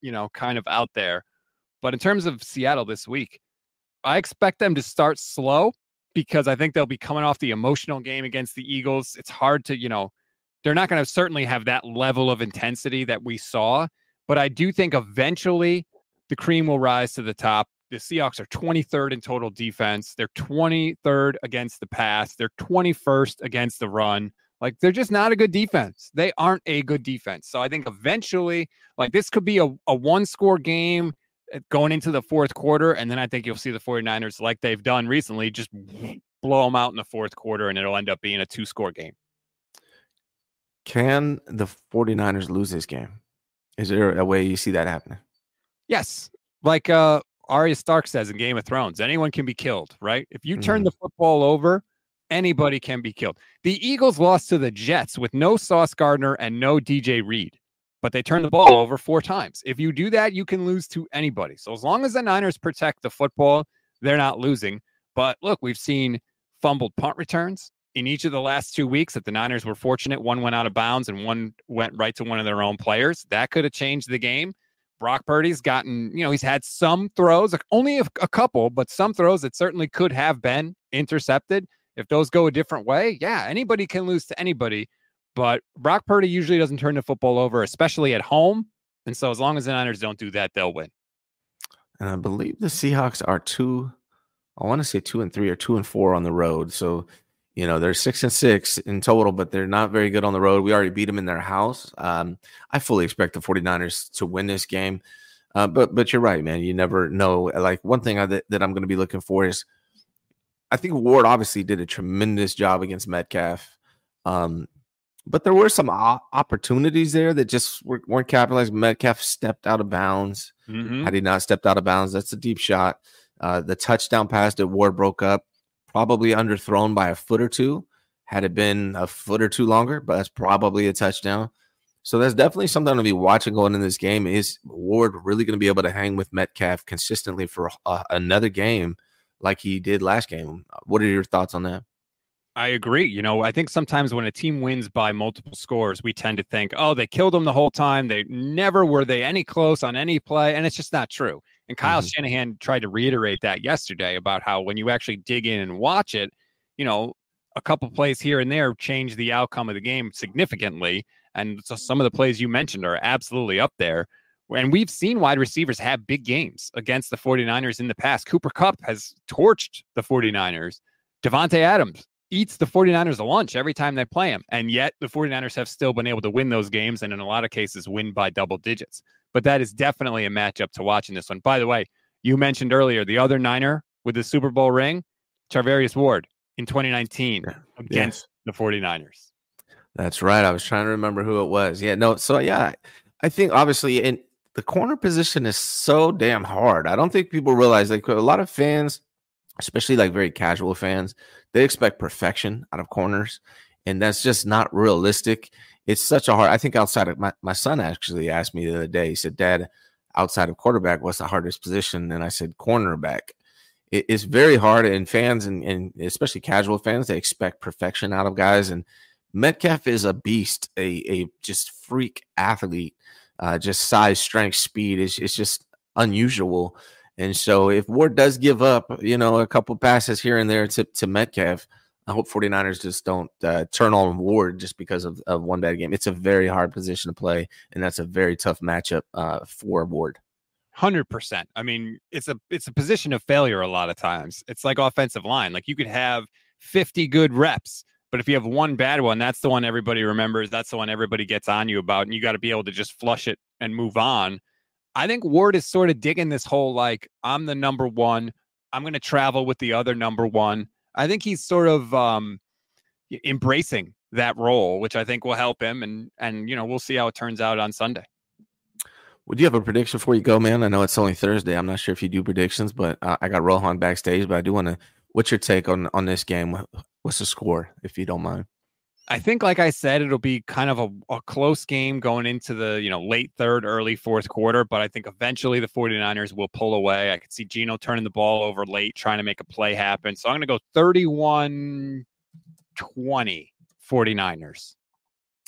you know, kind of out there. But in terms of Seattle this week, I expect them to start slow because I think they'll be coming off the emotional game against the Eagles. It's hard to, you know, they're not going to certainly have that level of intensity that we saw, but I do think eventually the cream will rise to the top. The Seahawks are 23rd in total defense. They're 23rd against the pass. They're 21st against the run. Like they're just not a good defense. They aren't a good defense. So I think eventually, like this could be a, a one score game uh, going into the fourth quarter. And then I think you'll see the 49ers, like they've done recently, just blow them out in the fourth quarter and it'll end up being a two score game. Can the 49ers lose this game? Is there a way you see that happening? Yes. Like uh Arya Stark says in Game of Thrones, anyone can be killed, right? If you turn Mhm. the football over, anybody can be killed. The Eagles lost to the Jets with no Sauce Gardner and no DJ Reed, but they turned the ball over four times. If you do that, you can lose to anybody. So as long as the Niners protect the football, they're not losing. But look, we've seen fumbled punt returns in each of the last two weeks that the Niners were fortunate. One went out of bounds and one went right to one of their own players. That could have changed the game. Brock Purdy's gotten, you know, he's had some throws, only a, a couple, but some throws that certainly could have been intercepted. If those go a different way, yeah, anybody can lose to anybody. But Brock Purdy usually doesn't turn the football over, especially at home. And so as long as the Niners don't do that, they'll win. And I believe the Seahawks are two, I want to say two and three or two and four on the road. So, you know, they're six and six in total, but they're not very good on the road. We already beat them in their house. Um, I fully expect the 49ers to win this game. Uh, but but you're right, man. You never know. Like one thing I, that, that I'm going to be looking for is I think Ward obviously did a tremendous job against Metcalf. Um, but there were some o- opportunities there that just were, weren't capitalized. Metcalf stepped out of bounds. Mhm. Had he not stepped out of bounds, that's a deep shot. Uh, the touchdown pass that Ward broke up, probably underthrown by a foot or two. Had it been a foot or two longer, but that's probably a touchdown. So that's definitely something to be watching going in this game. Is Ward really going to be able to hang with Metcalf consistently for uh, another game like he did last game? What are your thoughts on that? I agree. You know, I think sometimes when a team wins by multiple scores, we tend to think, oh, they killed them the whole time. They never were they any close on any play. And it's just not true. And Kyle Mhm. Shanahan tried to reiterate that yesterday about how when you actually dig in and watch it, you know, a couple plays here and there change the outcome of the game significantly. And so some of the plays you mentioned are absolutely up there. And we've seen wide receivers have big games against the 49ers in the past. Cooper Kupp has torched the 49ers. Davante Adams eats the 49ers a lunch every time they play him. And yet the 49ers have still been able to win those games and in a lot of cases win by double digits. But that is definitely a matchup to watch in this one. By the way, you mentioned earlier the other Niner with the Super Bowl ring, Charvarius Ward in 2019 against the 49ers. That's right. I was trying to remember who it was. Yeah, no. So yeah, I think obviously in the corner position is so damn hard. I don't think people realize like a lot of fans, especially like very casual fans, they expect perfection out of corners, and that's just not realistic. It's such a hard. I think outside of my my son actually asked me the other day. He said, "Dad, outside of quarterback, what's the hardest position?" And I said, "Cornerback." It, it's very hard, and fans and and especially casual fans, they expect perfection out of guys and. Metcalf is a beast, a a just freak athlete. Uh, just size, strength, speed is it's just unusual. And so if Ward does give up, you know, a couple passes here and there to, to Metcalf, I hope 49ers just don't uh, turn on Ward just because of, of one bad game. It's a very hard position to play, and that's a very tough matchup uh, for Ward. Hundred percent. I mean, it's a it's a position of failure a lot of times. It's like offensive line. Like you could have fifty good reps, but if you have one bad one, that's the one everybody remembers. That's the one everybody gets on you about, and you got to be able to just flush it and move on. I think Ward is sort of digging this whole like I'm the number one. I'm going to travel with the other number one. I think he's sort of um, embracing that role, which I think will help him. And and you know we'll see how it turns out on Sunday. Would you have a prediction before you go, man? I know it's only Thursday. I'm not sure if you do predictions, but uh, I got Rohan backstage. But I do want to. What's your take on on this game? What's the score, if you don't mind? I think, like I said, it'll be kind of a, a, close game going into the you know late third, early fourth quarter. But I think eventually the 49ers will pull away. I could see Geno turning the ball over late, trying to make a play happen. So I'm going to go 31 20 49ers.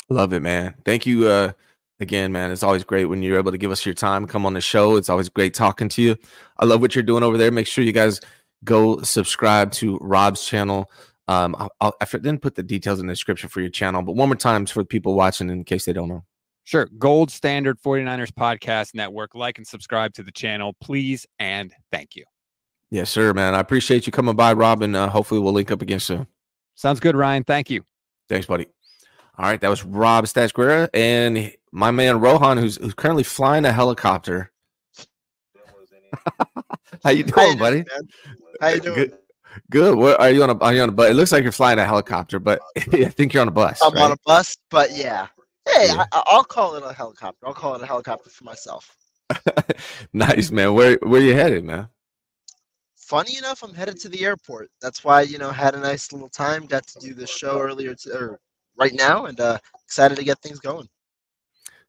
Love it, man. Thank you uh, again, man. It's always great when you're able to give us your time, come on the show. It's always great talking to you. I love what you're doing over there. Make sure you guys go subscribe to Rob's channel. Um, I'll, I'll, I didn't put the details in the description for your channel, but one more time for the people watching in case they don't know. Sure. Gold Standard 49ers Podcast Network. Like and subscribe to the channel, please. And thank you. Yes, sir, man. I appreciate you coming by, Robin. Uh, hopefully, we'll link up again soon. Sounds good, Ryan. Thank you. Thanks, buddy. All right. That was Rob Statsquera and my man Rohan, who's, who's currently flying a helicopter. How you doing, buddy? How you doing? Good. Good. What are you on a are you on a bus? It looks like you're flying a helicopter, but I think you're on a bus. I'm right? on a bus, but yeah. Hey, yeah. I, will call it a helicopter. I'll call it a helicopter for myself. nice, man. Where where you headed, man? Funny enough, I'm headed to the airport. That's why you know had a nice little time. Got to do the show earlier, to, or right now, and uh, excited to get things going.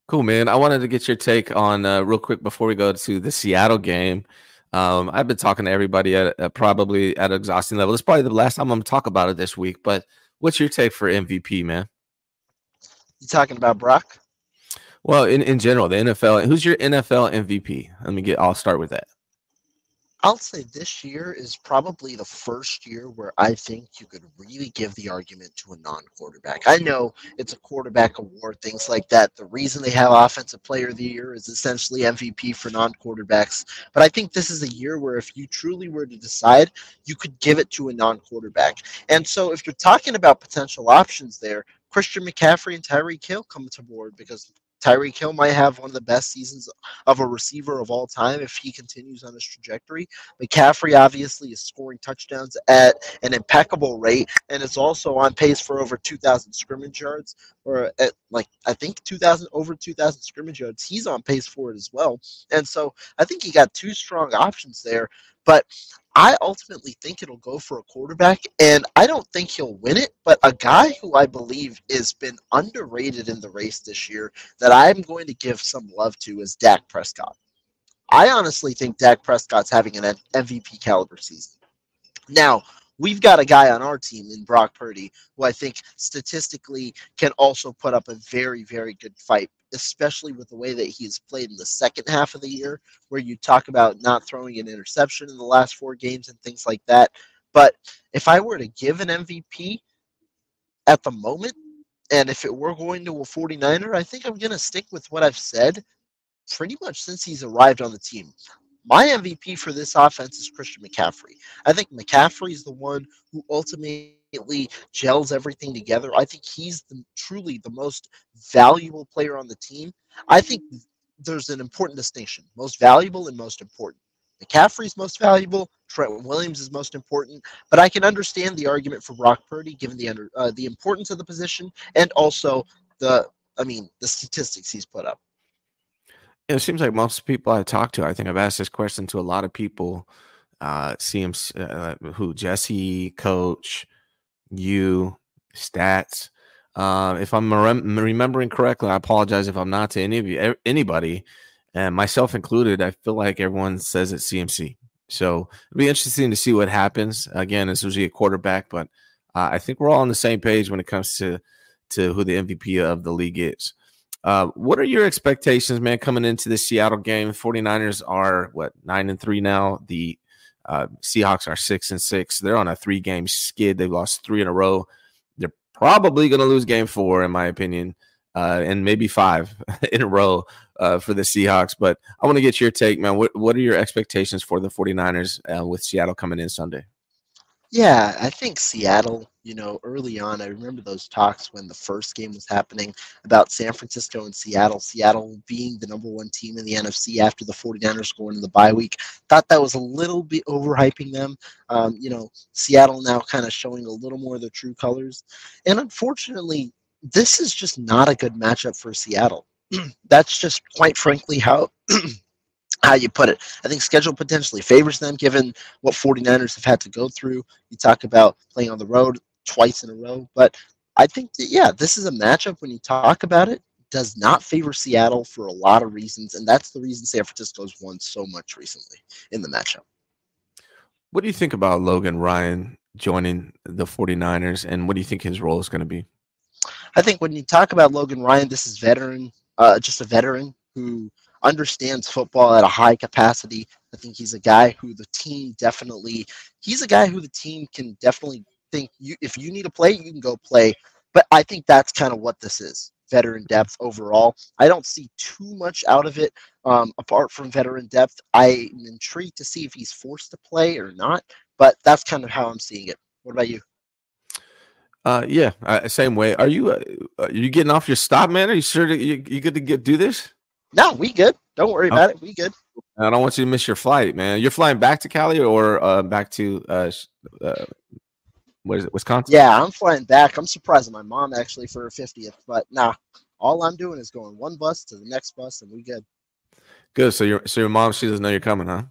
Cool, man. I wanted to get your take on uh, real quick before we go to the Seattle game. Um, I've been talking to everybody at, at probably at exhausting level. It's probably the last time I'm going to talk about it this week. But what's your take for MVP, man? You talking about Brock? Well, in, in general, the NFL. Who's your NFL MVP? Let me get. I'll start with that. I'll say this year is probably the first year where I think you could really give the argument to a non quarterback. I know it's a quarterback award, things like that. The reason they have Offensive Player of the Year is essentially MVP for non quarterbacks. But I think this is a year where if you truly were to decide, you could give it to a non quarterback. And so if you're talking about potential options there, Christian McCaffrey and Tyreek Hill come to board because Tyreek Hill might have one of the best seasons of a receiver of all time if he continues on his trajectory. McCaffrey obviously is scoring touchdowns at an impeccable rate and is also on pace for over 2,000 scrimmage yards, or at like I think 2,000 over 2,000 scrimmage yards. He's on pace for it as well, and so I think he got two strong options there. But I ultimately think it'll go for a quarterback, and I don't think he'll win it. But a guy who I believe has been underrated in the race this year that I'm going to give some love to is Dak Prescott. I honestly think Dak Prescott's having an MVP caliber season. Now, we've got a guy on our team in Brock Purdy who I think statistically can also put up a very, very good fight especially with the way that he's played in the second half of the year, where you talk about not throwing an interception in the last four games and things like that. But if I were to give an MVP at the moment, and if it were going to a 49er, I think I'm going to stick with what I've said pretty much since he's arrived on the team. My MVP for this offense is Christian McCaffrey. I think McCaffrey is the one who ultimately gels everything together. I think he's the, truly the most valuable player on the team. I think there's an important distinction most valuable and most important. McCaffrey's most valuable. Trent Williams is most important, but I can understand the argument for Brock Purdy given the under uh, the importance of the position and also the I mean the statistics he's put up. It seems like most people I talk to, I think I've asked this question to a lot of people. Uh, seems uh, who Jesse, Coach, you, Stats. Uh, if I'm rem- remembering correctly, I apologize if I'm not to any of you, anybody, and myself included. I feel like everyone says it's CMC. So it'll be interesting to see what happens. Again, it's usually a quarterback, but uh, I think we're all on the same page when it comes to to who the MVP of the league is. Uh, what are your expectations, man, coming into the Seattle game? 49ers are what nine and three now. The uh, Seahawks are six and six. They're on a three game skid. They've lost three in a row. They're probably going to lose game four, in my opinion, uh, and maybe five in a row uh, for the Seahawks. But I want to get your take, man. What, what are your expectations for the 49ers uh, with Seattle coming in Sunday? Yeah, I think Seattle you know, early on, I remember those talks when the first game was happening about San Francisco and Seattle. Seattle being the number one team in the NFC after the 49ers going into the bye week. Thought that was a little bit overhyping them. Um, you know, Seattle now kind of showing a little more of their true colors. And unfortunately, this is just not a good matchup for Seattle. That's just quite frankly how how you put it. I think schedule potentially favors them given what 49ers have had to go through. You talk about playing on the road twice in a row. But I think that, yeah, this is a matchup when you talk about it, does not favor Seattle for a lot of reasons. And that's the reason San Francisco's won so much recently in the matchup. What do you think about Logan Ryan joining the 49ers and what do you think his role is going to be? I think when you talk about Logan Ryan, this is veteran, uh, just a veteran who understands football at a high capacity. I think he's a guy who the team definitely, he's a guy who the team can definitely think you if you need to play, you can go play. But I think that's kind of what this is veteran depth overall. I don't see too much out of it um, apart from veteran depth. I'm intrigued to see if he's forced to play or not, but that's kind of how I'm seeing it. What about you? Uh, yeah, uh, same way. Are you uh, are you getting off your stop, man? Are you sure that you you good to get do this? No, we good. Don't worry about it. We good. I don't want you to miss your flight, man. You're flying back to Cali or uh, back to uh, uh, what is it, Wisconsin? Yeah, I'm flying back. I'm surprising my mom actually for her 50th, but nah, all I'm doing is going one bus to the next bus, and we good. Good. So your so your mom she doesn't know you're coming, huh?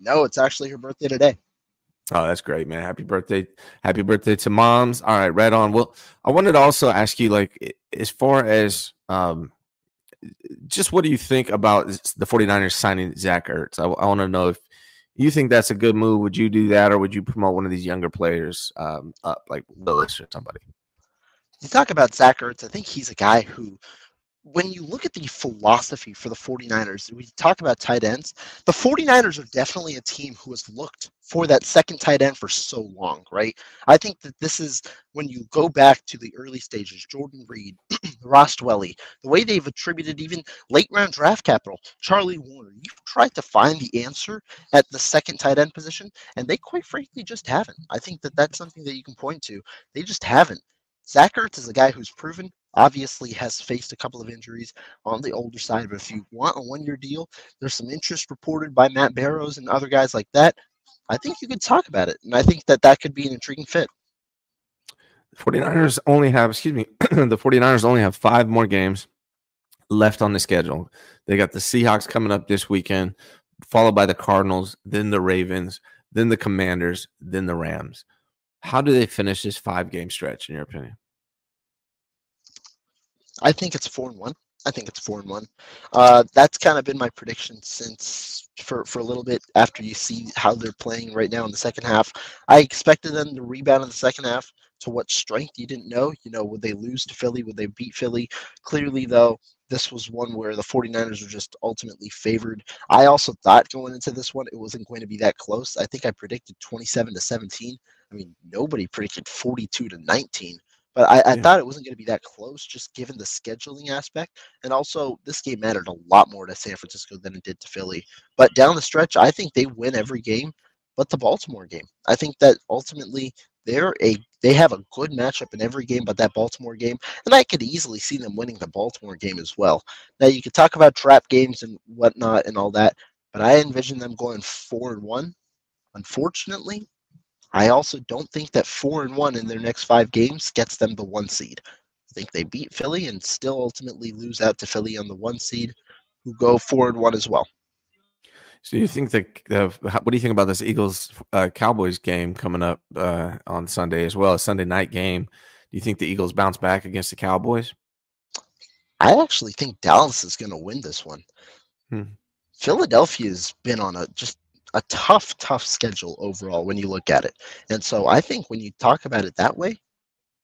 No, it's actually her birthday today. Oh, that's great, man! Happy birthday! Happy birthday to moms! All right, right on. Well, I wanted to also ask you, like, as far as um, just what do you think about the 49ers signing Zach Ertz? I, I want to know if you think that's a good move? Would you do that, or would you promote one of these younger players um, up, like Willis or somebody? You talk about Zach Ertz. I think he's a guy who when you look at the philosophy for the 49ers, we talk about tight ends. The 49ers are definitely a team who has looked for that second tight end for so long, right? I think that this is when you go back to the early stages, Jordan Reed, Ross Dwelley, the way they've attributed even late round draft capital, Charlie Woerner. You've tried to find the answer at the second tight end position, and they quite frankly just haven't. I think that that's something that you can point to. They just haven't. Zach Ertz is a guy who's proven obviously has faced a couple of injuries on the older side. But if you want a one year deal, there's some interest reported by Matt Barrows and other guys like that. I think you could talk about it. And I think that that could be an intriguing fit. 49ers only have, excuse me, the 49ers only have five more games left on the schedule. They got the Seahawks coming up this weekend, followed by the Cardinals, then the Ravens, then the Commanders, then the Rams. How do they finish this five game stretch, in your opinion? I think it's four and one. I think it's four and one. Uh, that's kind of been my prediction since for, for a little bit after you see how they're playing right now in the second half. I expected them to rebound in the second half. To what strength you didn't know. You know, would they lose to Philly? Would they beat Philly? Clearly, though, this was one where the 49ers were just ultimately favored. I also thought going into this one, it wasn't going to be that close. I think I predicted 27 to 17. I mean, nobody predicted 42 to 19. But I, I yeah. thought it wasn't going to be that close, just given the scheduling aspect. And also, this game mattered a lot more to San Francisco than it did to Philly. But down the stretch, I think they win every game, but the Baltimore game. I think that ultimately they're a they have a good matchup in every game but that Baltimore game. And I could easily see them winning the Baltimore game as well. Now you could talk about trap games and whatnot and all that, but I envision them going four and one. Unfortunately, I also don't think that four and one in their next five games gets them the one seed. I think they beat Philly and still ultimately lose out to Philly on the one seed, who go four and one as well. So you think that uh, what do you think about this Eagles uh, Cowboys game coming up uh, on Sunday as well, a Sunday night game? Do you think the Eagles bounce back against the Cowboys? I actually think Dallas is going to win this one. Hmm. Philadelphia's been on a just a tough, tough schedule overall when you look at it. And so I think when you talk about it that way,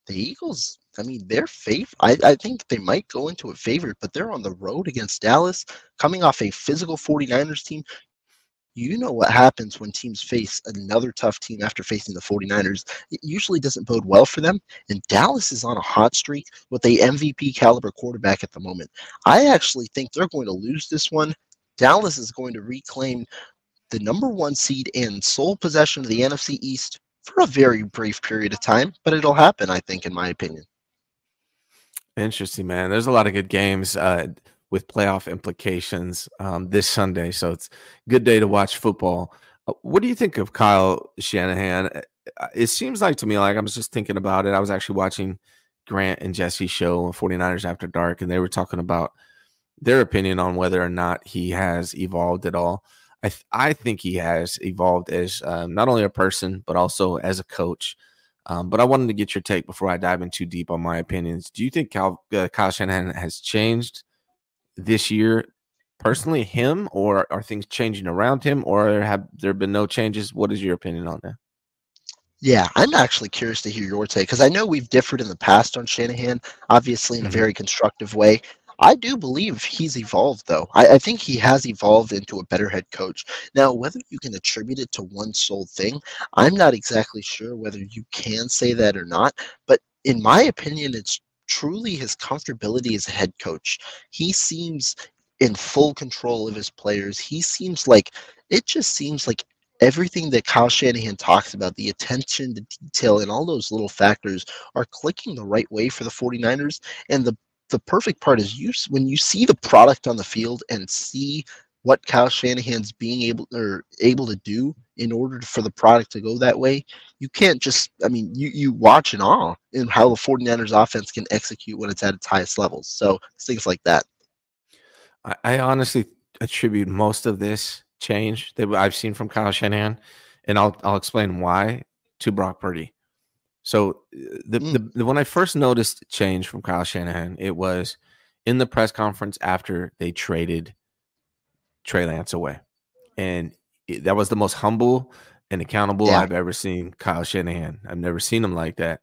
the Eagles, I mean, they're favorite. I, I think they might go into a favorite, but they're on the road against Dallas, coming off a physical 49ers team. You know what happens when teams face another tough team after facing the 49ers. It usually doesn't bode well for them. And Dallas is on a hot streak with a MVP caliber quarterback at the moment. I actually think they're going to lose this one. Dallas is going to reclaim the number one seed and sole possession of the NFC East for a very brief period of time, but it'll happen, I think, in my opinion. Interesting, man. There's a lot of good games uh, with playoff implications um, this Sunday, so it's a good day to watch football. Uh, what do you think of Kyle Shanahan? Uh, uh, it seems like to me, like I was just thinking about it. I was actually watching Grant and Jesse's show, 49ers After Dark, and they were talking about their opinion on whether or not he has evolved at all. I th- I think he has evolved as um, not only a person but also as a coach. Um, but I wanted to get your take before I dive in too deep on my opinions. Do you think Cal, uh, Kyle Shanahan has changed this year, personally, him, or are things changing around him, or have there been no changes? What is your opinion on that? Yeah, I'm actually curious to hear your take because I know we've differed in the past on Shanahan, obviously in a Mhm. very constructive way. I do believe he's evolved, though. I, I think he has evolved into a better head coach. Now, whether you can attribute it to one sole thing, I'm not exactly sure whether you can say that or not. But in my opinion, it's truly his comfortability as a head coach. He seems in full control of his players. He seems like it just seems like everything that Kyle Shanahan talks about, the attention to detail, and all those little factors are clicking the right way for the 49ers. And the the perfect part is you when you see the product on the field and see what Kyle Shanahan's being able or able to do in order for the product to go that way, you can't just I mean, you you watch in awe in how the 49ers offense can execute when it's at its highest levels. So things like that. I, I honestly attribute most of this change that I've seen from Kyle Shanahan, and I'll I'll explain why to Brock Purdy. So uh, the, Mm. the, the when I first noticed change from Kyle Shanahan, it was in the press conference after they traded Trey Lance away, and it, that was the most humble and accountable Yeah. I've ever seen Kyle Shanahan. I've never seen him like that,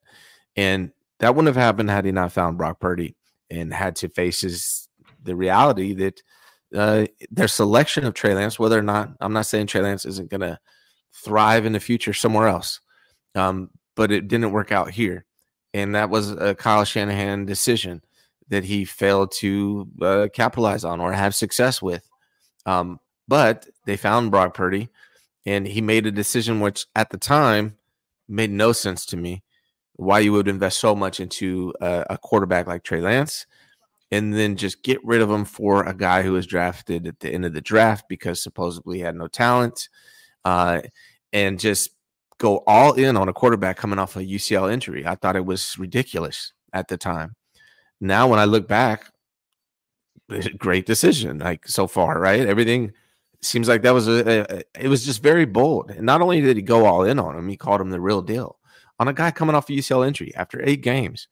and that wouldn't have happened had he not found Brock Purdy and had to face his the reality that uh, their selection of Trey Lance, whether or not I'm not saying Trey Lance isn't going to thrive in the future somewhere else, um, but it didn't work out here, and that was a Kyle Shanahan decision that he failed to uh, capitalize on or have success with. Um, but they found Brock Purdy, and he made a decision which at the time made no sense to me. Why you would invest so much into a, a quarterback like Trey Lance and then just get rid of him for a guy who was drafted at the end of the draft because supposedly he had no talent, uh, and just go all in on a quarterback coming off a UCL injury. I thought it was ridiculous at the time. Now, when I look back, great decision. Like so far, right? Everything seems like that was a, a it was just very bold. And not only did he go all in on him, he called him the real deal on a guy coming off a UCL injury after eight games.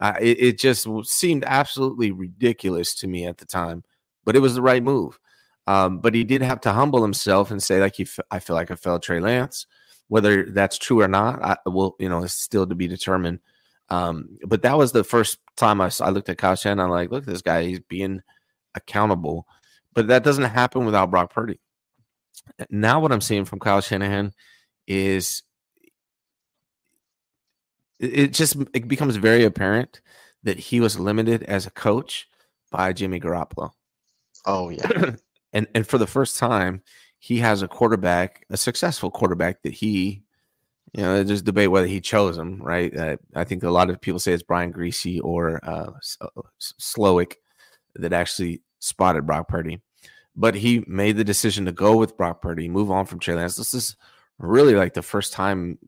Uh, it, it just seemed absolutely ridiculous to me at the time, but it was the right move. Um, but he did have to humble himself and say, like, he f- I feel like I failed Trey Lance. Whether that's true or not, I will, you know, it's still to be determined. Um, but that was the first time I, I looked at Kyle Shanahan. I'm like, look, this guy, he's being accountable. But that doesn't happen without Brock Purdy. Now, what I'm seeing from Kyle Shanahan is it it just it becomes very apparent that he was limited as a coach by Jimmy Garoppolo. Oh yeah. and and for the first time, he has a quarterback, a successful quarterback that he, you know, there's debate whether he chose him, right? Uh, I think a lot of people say it's Brian Griese or uh, uh, Slowik that actually spotted Brock Purdy, but he made the decision to go with Brock Purdy, move on from Trey Lance. This is really like the first time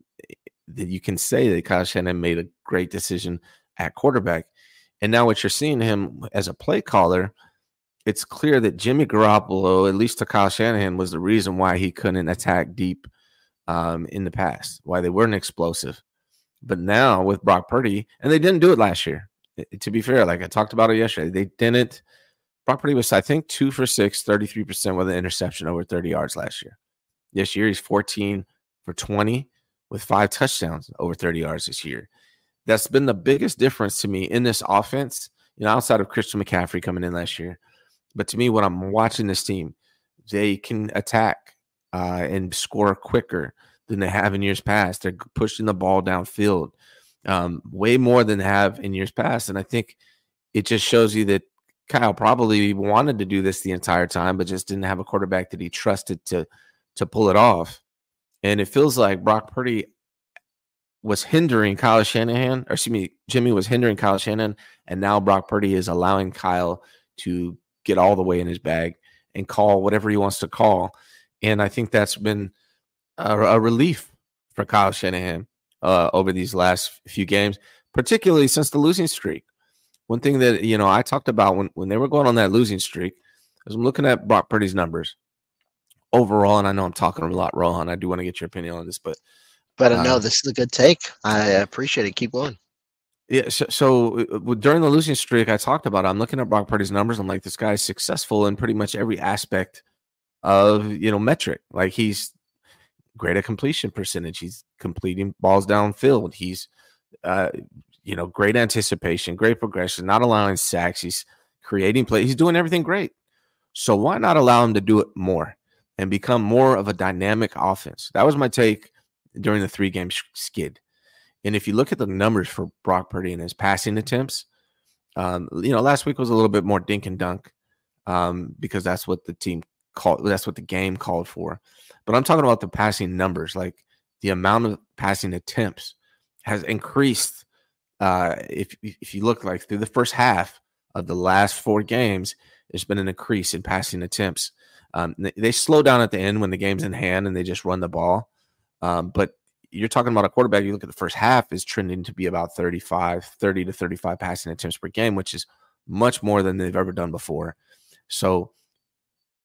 that you can say that Kyle Shanahan made a great decision at quarterback. And now what you're seeing him as a play caller, it's clear that Jimmy Garoppolo, at least to Kyle Shanahan, was the reason why he couldn't attack deep um, in the past, why they weren't explosive. But now with Brock Purdy, and they didn't do it last year. I- To be fair, like I talked about it yesterday, they didn't. Brock Purdy was, I think, two for six, 33% with an interception over 30 yards last year. This year, he's 14 for 20 with five touchdowns over 30 yards this year. That's been the biggest difference to me in this offense, you know, outside of Christian McCaffrey coming in last year. But to me, when I'm watching this team, they can attack uh, and score quicker than they have in years past. They're pushing the ball downfield um, way more than they have in years past. And I think it just shows you that Kyle probably wanted to do this the entire time, but just didn't have a quarterback that he trusted to to pull it off. And it feels like Brock Purdy was hindering Kyle Shanahan, or excuse me, Jimmy was hindering Kyle Shanahan, and now Brock Purdy is allowing Kyle to get all the way in his bag and call whatever he wants to call. And I think that's been a, a relief for Kyle Shanahan uh, over these last few games, particularly since the losing streak. One thing that you know I talked about when when they were going on that losing streak, as I'm looking at Brock Purdy's numbers overall, and I know I'm talking a lot, Rohan. I do want to get your opinion on this, but but I know uh, this is a good take. I appreciate it. Keep going. Yeah. So, so, uh, during the losing streak, I talked about. It. I'm looking at Brock Purdy's numbers. I'm like, this guy's successful in pretty much every aspect of you know metric. Like he's great at completion percentage. He's completing balls downfield. He's, uh, you know, great anticipation, great progression, not allowing sacks. He's creating play. He's doing everything great. So why not allow him to do it more and become more of a dynamic offense? That was my take during the three game skid. And if you look at the numbers for Brock Purdy and his passing attempts, um, you know, last week was a little bit more dink and dunk um, because that's what the team called. That's what the game called for. But I'm talking about the passing numbers, like the amount of passing attempts has increased. Uh, if if you look like through the first half of the last four games, there's been an increase in passing attempts. Um, they, slow down at the end when the game's in hand and they just run the ball. Um, but you're talking about a quarterback, you look at the first half, is trending to be about 35, 30 to 35 passing attempts per game, which is much more than they've ever done before. So,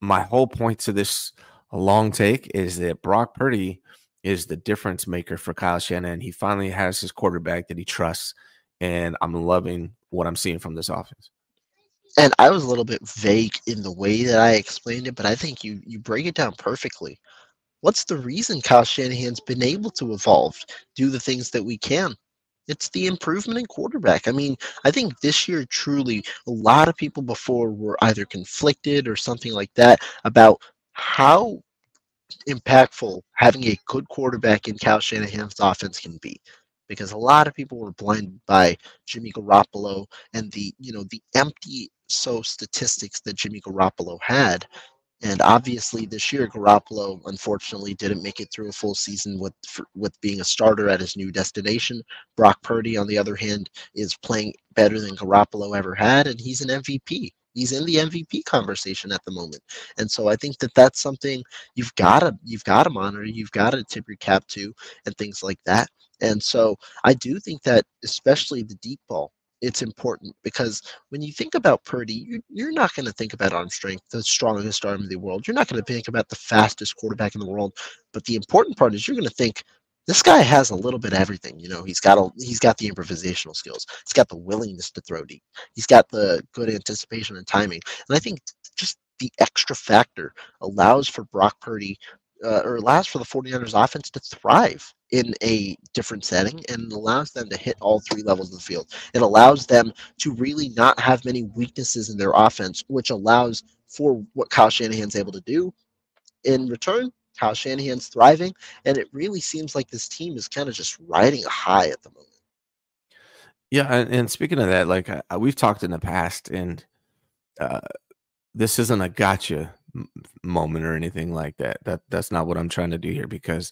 my whole point to this long take is that Brock Purdy is the difference maker for Kyle Shanahan. He finally has his quarterback that he trusts, and I'm loving what I'm seeing from this offense. And I was a little bit vague in the way that I explained it, but I think you you break it down perfectly. What's the reason Kyle Shanahan's been able to evolve, do the things that we can? It's the improvement in quarterback. I mean, I think this year truly a lot of people before were either conflicted or something like that about how impactful having a good quarterback in Kyle Shanahan's offense can be. Because a lot of people were blinded by Jimmy Garoppolo and the, you know, the empty so statistics that Jimmy Garoppolo had and obviously, this year, Garoppolo unfortunately didn't make it through a full season with for, with being a starter at his new destination. Brock Purdy, on the other hand, is playing better than Garoppolo ever had, and he's an MVP. He's in the MVP conversation at the moment, and so I think that that's something you've got to you've got to monitor, you've got to tip your cap to, and things like that. And so I do think that especially the deep ball it's important because when you think about Purdy, you're, you're not going to think about arm strength, the strongest arm in the world. You're not going to think about the fastest quarterback in the world. But the important part is you're going to think this guy has a little bit of everything. You know, he's got a, he's got the improvisational skills. He's got the willingness to throw deep. He's got the good anticipation and timing. And I think just the extra factor allows for Brock Purdy uh, or allows for the 49ers offense to thrive in a different setting and allows them to hit all three levels of the field. It allows them to really not have many weaknesses in their offense, which allows for what Kyle Shanahan's able to do. In return, Kyle Shanahan's thriving, and it really seems like this team is kind of just riding a high at the moment. Yeah, and, and speaking of that, like uh, we've talked in the past, and uh, this isn't a gotcha moment or anything like that. That that's not what I'm trying to do here because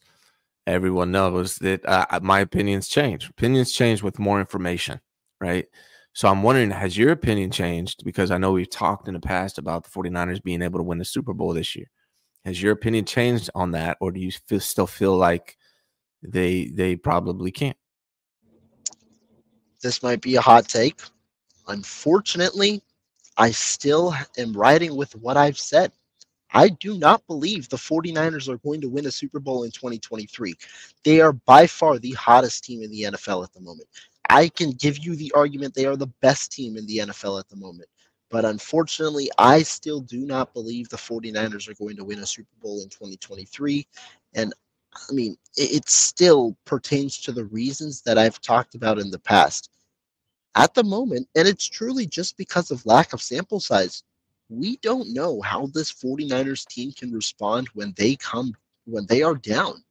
everyone knows that uh, uh, my opinions change. Opinions change with more information, right? So I'm wondering, has your opinion changed? Because I know we've talked in the past about the 49ers being able to win the Super Bowl this year. Has your opinion changed on that, or do you feel, still feel like they they probably can't? This might be a hot take. Unfortunately, I still am riding with what I've said. I do not believe the 49ers are going to win a Super Bowl in 2023. They are by far the hottest team in the NFL at the moment. I can give you the argument they are the best team in the NFL at the moment. But unfortunately, I still do not believe the 49ers are going to win a Super Bowl in 2023. And I mean, it, still pertains to the reasons that I've talked about in the past. At the moment, and it's truly just because of lack of sample size, we don't know how this 49ers team can respond when they come when they are down.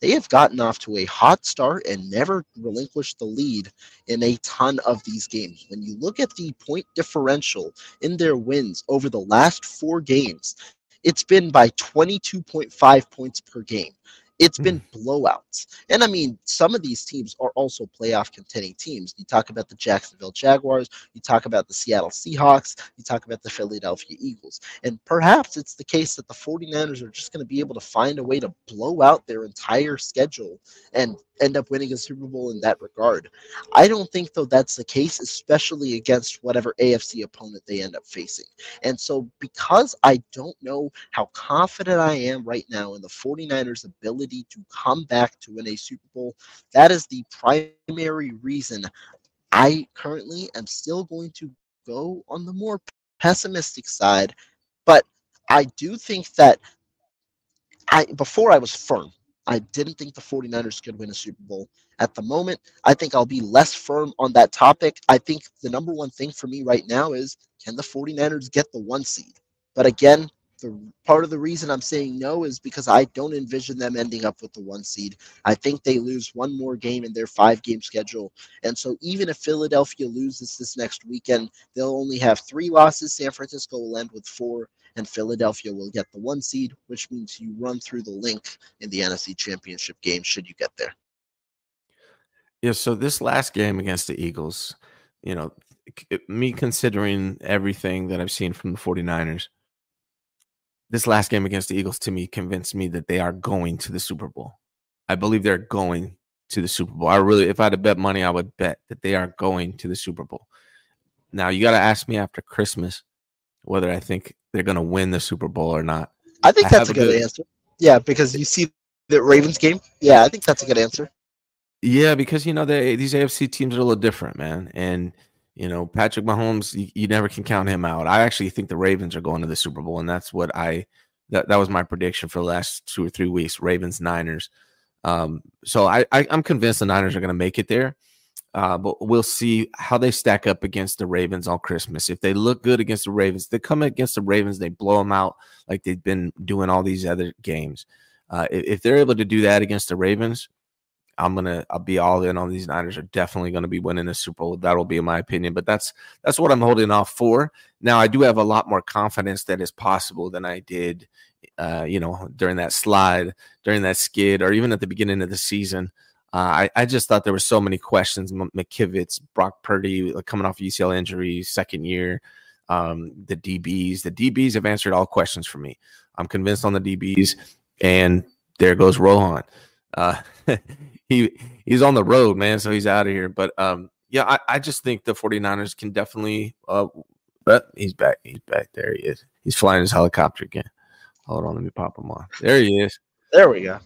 They have gotten off to a hot start and never relinquished the lead in a ton of these games. When you look at the point differential in their wins over the last four games, it's been by 22.5 points per game. It's been hmm. blowouts. And I mean, some of these teams are also playoff contending teams. You talk about the Jacksonville Jaguars, you talk about the Seattle Seahawks, you talk about the Philadelphia Eagles. And perhaps it's the case that the 49ers are just going to be able to find a way to blow out their entire schedule and end up winning a Super Bowl in that regard. I don't think, though, that's the case, especially against whatever AFC opponent they end up facing. And so, because I don't know how confident I am right now in the 49ers' ability to come back to win a Super Bowl, that is the primary reason I currently am still going to go on the more pessimistic side. But I do think that I before I was firm I didn't think the 49ers could win a Super Bowl. At the moment, I think I'll be less firm on that topic. I think the number one thing for me right now is can the 49ers get the one seed? But again, the part of the reason I'm saying no is because I don't envision them ending up with the one seed. I think they lose one more game in their five game schedule. And so even if Philadelphia loses this next weekend, they'll only have three losses. San Francisco will end with four and Philadelphia will get the one seed, which means you run through the Linc in the NFC Championship game should you get there. Yeah, so this last game against the Eagles, you know, me considering everything that I've seen from the 49ers, this last game against the Eagles to me convinced me that they are going to the Super Bowl. I believe they're going to the Super Bowl. I really, if I had to bet money, I would bet that they are going to the Super Bowl. Now, you got to ask me after Christmas whether I think they're going to win the Super Bowl or not. I think that's a good, good answer. Yeah, because you see the Ravens game. Yeah, I think that's a good answer. Yeah, because you know they, these AFC teams are a little different, man, and you know Patrick Mahomes, you, you, never can count him out. I actually think the Ravens are going to the Super Bowl, and that's what I that that was my prediction for the last two or three weeks. Ravens Niners. Um, so I, I I'm convinced the Niners are going to make it there. Uh, but we'll see how they stack up against the Ravens on Christmas. If they look good against the Ravens, they come against the Ravens, they blow them out like they've been doing all these other games. Uh, if, if they're able to do that against the Ravens, I'm gonna I'll be all in on these Niners are definitely gonna be winning the Super Bowl. That'll be my opinion, but that's that's what I'm holding off for. Now I do have a lot more confidence that is possible than I did, uh, you know, during that slide, during that skid, or even at the beginning of the season. Uh, I, I just thought there were so many questions. M- McKivitz, Brock Purdy like, coming off UCL injury, second year, um, the DBs. The DBs have answered all questions for me. I'm convinced on the DBs. And there goes Rohan. Uh, he he's on the road, man, so he's out of here. But um, yeah, I, I just think the 49ers can definitely. Uh, but he's back. He's back. There he is. He's flying his helicopter again. Hold on, let me pop him on. There he is. There we go.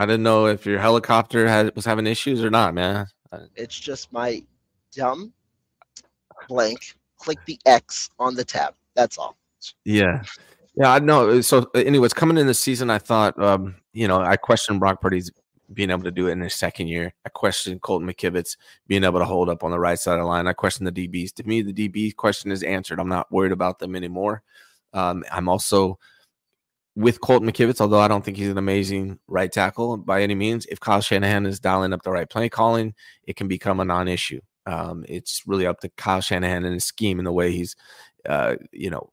I didn't know if your helicopter had was having issues or not, man. It's just my dumb blank. Click the X on the tab. That's all. Yeah. Yeah, I know. So, anyways, coming in the season, I thought, um, you know, I questioned Brock Purdy's being able to do it in his second year. I questioned Colton McKivitz being able to hold up on the right side of the line. I questioned the DBs. To me, the DB question is answered. I'm not worried about them anymore. Um, I'm also with Colt McKivitz, although I don't think he's an amazing right tackle by any means, if Kyle Shanahan is dialing up the right play calling, it can become a non-issue. Um, it's really up to Kyle Shanahan and his scheme and the way he's, uh, you know,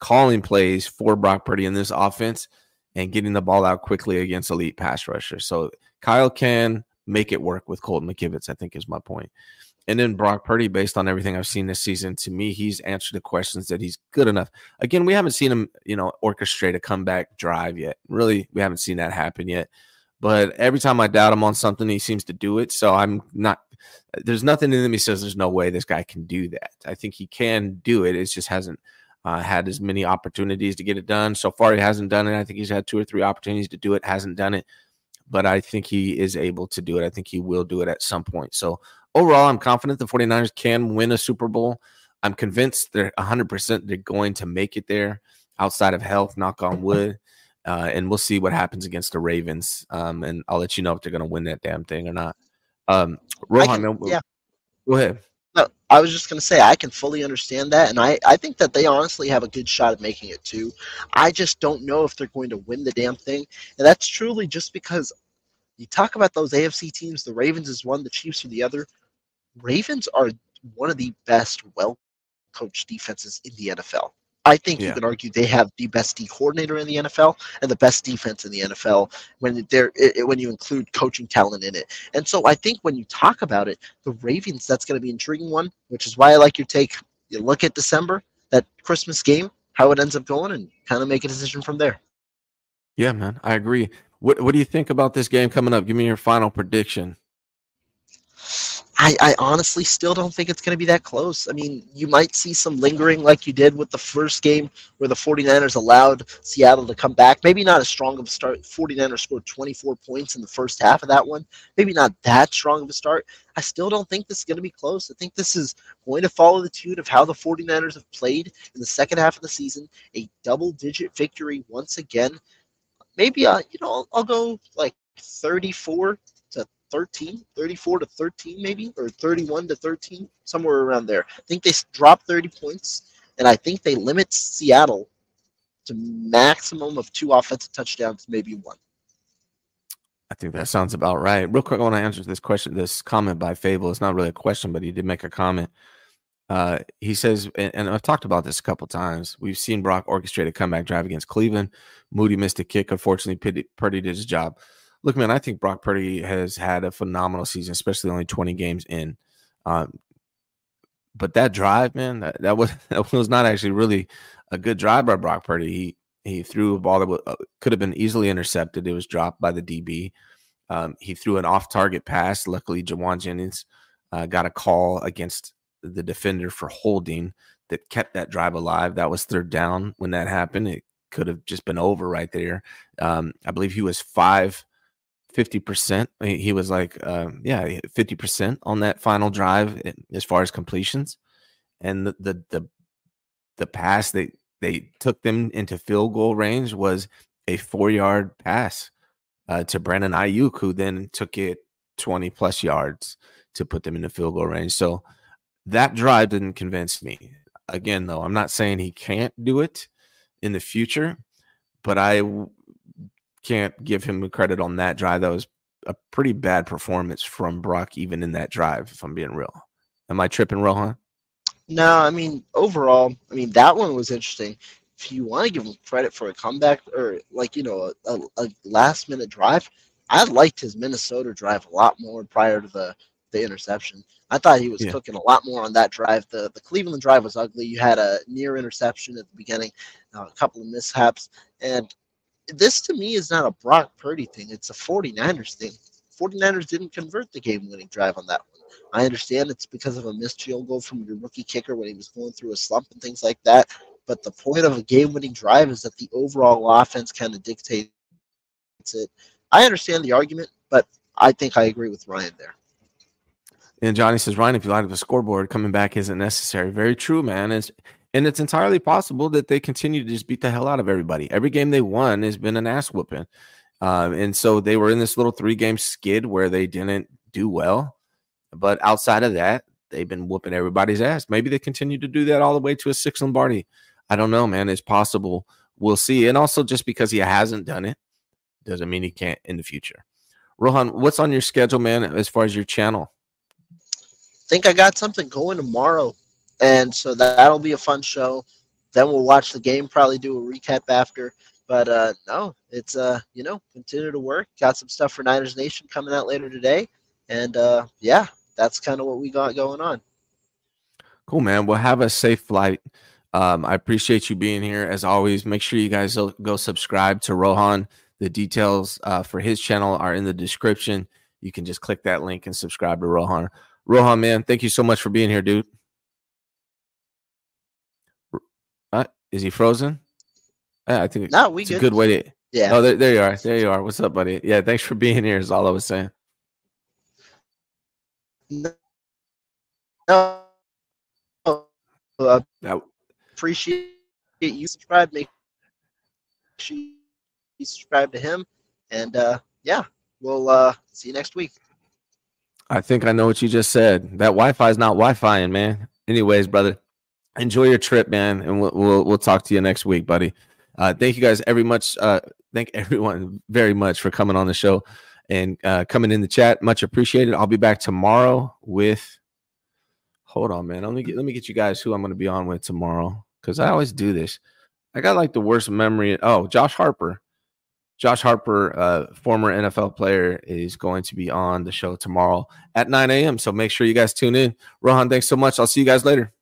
calling plays for Brock Purdy in this offense and getting the ball out quickly against elite pass rushers. So Kyle can make it work with Colton McKivitz, I think is my point. And then Brock Purdy, based on everything I've seen this season, to me, he's answered the questions that he's good enough. Again, we haven't seen him, you know, orchestrate a comeback drive yet. Really, we haven't seen that happen yet. But every time I doubt him on something, he seems to do it. So I'm not. There's nothing in him. me says there's no way this guy can do that. I think he can do it. It just hasn't uh, had as many opportunities to get it done. So far, he hasn't done it. I think he's had two or three opportunities to do it, hasn't done it. But I think he is able to do it. I think he will do it at some point. So overall, I'm confident the 49ers can win a Super Bowl. I'm convinced they're 100% they're going to make it there outside of health, knock on wood. Uh, and we'll see what happens against the Ravens. Um, and I'll let you know if they're going to win that damn thing or not. Um, Rohan, can, yeah. go ahead. No, I was just going to say I can fully understand that, and I, I think that they honestly have a good shot at making it too. I just don't know if they're going to win the damn thing, and that's truly just because you talk about those AFC teams. The Ravens is one, the Chiefs are the other. Ravens are one of the best, well coached defenses in the NFL. I think Yeah. you could argue they have the best D coordinator in the NFL and the best defense in the NFL when they're i- i- when you include coaching talent in it. And so I think when you talk about it, the Ravens that's going to be an intriguing one, which is why I like your take. You look at December, that Christmas game, how it ends up going, and kind of make a decision from there. Yeah, man, I agree. What What do you think about this game coming up? Give me your final prediction. I, I honestly still don't think it's going to be that close. I mean, you might see some lingering like you did with the first game where the 49ers allowed Seattle to come back. Maybe not as strong of a start. 49ers scored 24 points in the first half of that one. Maybe not that strong of a start. I still don't think this is going to be close. I think this is going to follow the tune of how the 49ers have played in the second half of the season. A double digit victory once again. Maybe, uh, you know, I'll, I'll go like 34 to 13, 34 to 13, maybe, or 31 to 13, somewhere around there. I think they s- drop 30 points, and I think they limit Seattle to maximum of two offensive touchdowns, maybe one. I think that sounds about right. Real quick, I want to answer this question, this comment by Fable. It's not really a question, but he did make a comment. Uh, he says, and, and I've talked about this a couple times. We've seen Brock orchestrate a comeback drive against Cleveland. Moody missed a kick. Unfortunately, Purdy, Purdy did his job. Look, man, I think Brock Purdy has had a phenomenal season, especially only 20 games in. Um, but that drive, man, that, that was that was not actually really a good drive by Brock Purdy. He he threw a ball that wa- uh, could have been easily intercepted. It was dropped by the DB. Um, he threw an off-target pass. Luckily, Jauan Jennings uh, got a call against the defender for holding that kept that drive alive. That was third down when that happened. It could have just been over right there. Um, I believe he was five. 50%. He he was like, um, yeah, 50% on that final drive eh, as far as completions. And the, the, the, the pass that they took them into field goal range was a four yard pass uh, to Brandon Aiyuk, who then took it 20 plus yards to put them in the field goal range. So that drive didn't convince me. Again, though, I'm not saying he can't do it in the future, but I can't give him the credit on that drive. That was a pretty bad performance from Brock, even in that drive, if I'm being real. Am I tripping, Rohan? No, I mean, overall, I mean, that one was interesting. If you want to give him credit for a comeback or, like, you know, a, a, a last minute drive, I liked his Minnesota drive a lot more prior to the, the interception. I thought he was Yeah. cooking a lot more on that drive. The, the Cleveland drive was ugly. You had a near interception at the beginning, uh, a couple of mishaps. And this to me is not a Brock Purdy thing, it's a 49ers thing. 49ers didn't convert the game winning drive on that one. I understand it's because of a missed field goal from your rookie kicker when he was going through a slump and things like that. But the point of a game winning drive is that the overall offense kind of dictates it. I understand the argument, but I think I agree with Ryan there. And Johnny says, Ryan, if you light up a scoreboard, coming back isn't necessary. Very true, man. It's, and it's entirely possible that they continue to just beat the hell out of everybody. Every game they won has been an ass whooping. Um, and so they were in this little three game skid where they didn't do well. But outside of that, they've been whooping everybody's ass. Maybe they continue to do that all the way to a six Lombardi. I don't know, man. It's possible. We'll see. And also, just because he hasn't done it doesn't mean he can't in the future. Rohan, what's on your schedule, man, as far as your channel? think I got something going tomorrow, and so that'll be a fun show. Then we'll watch the game, probably do a recap after. But uh, no, it's uh, you know, continue to work. Got some stuff for Niners Nation coming out later today, and uh, yeah, that's kind of what we got going on. Cool, man. Well, have a safe flight. Um, I appreciate you being here as always. Make sure you guys go- subscribe to Rohan. The details uh, for his channel are in the description. You can just click that link and subscribe to Rohan. Rohan, man, thank you so much for being here, dude. Uh, is he frozen? Yeah, I think No, we it's a good. good way to. Yeah. Oh, there, there you are. There you are. What's up, buddy? Yeah, thanks for being here. Is all I was saying. No, no, uh, That, appreciate you subscribe. Make sure you subscribe to him, and uh, yeah, we'll uh, see you next week. I think I know what you just said. That Wi-Fi is not Wi-Fi, man. Anyways, brother, enjoy your trip, man, and we'll we'll, we'll talk to you next week, buddy. Uh, thank you guys every much. Uh, thank everyone very much for coming on the show and uh, coming in the chat. Much appreciated. I'll be back tomorrow with. Hold on, man. Let me get let me get you guys who I'm going to be on with tomorrow. because I always do this. I got like the worst memory. Oh, Josh Harper. Josh Harper, uh, former NFL player, is going to be on the show tomorrow at 9 a.m. So make sure you guys tune in. Rohan, thanks so much. I'll see you guys later.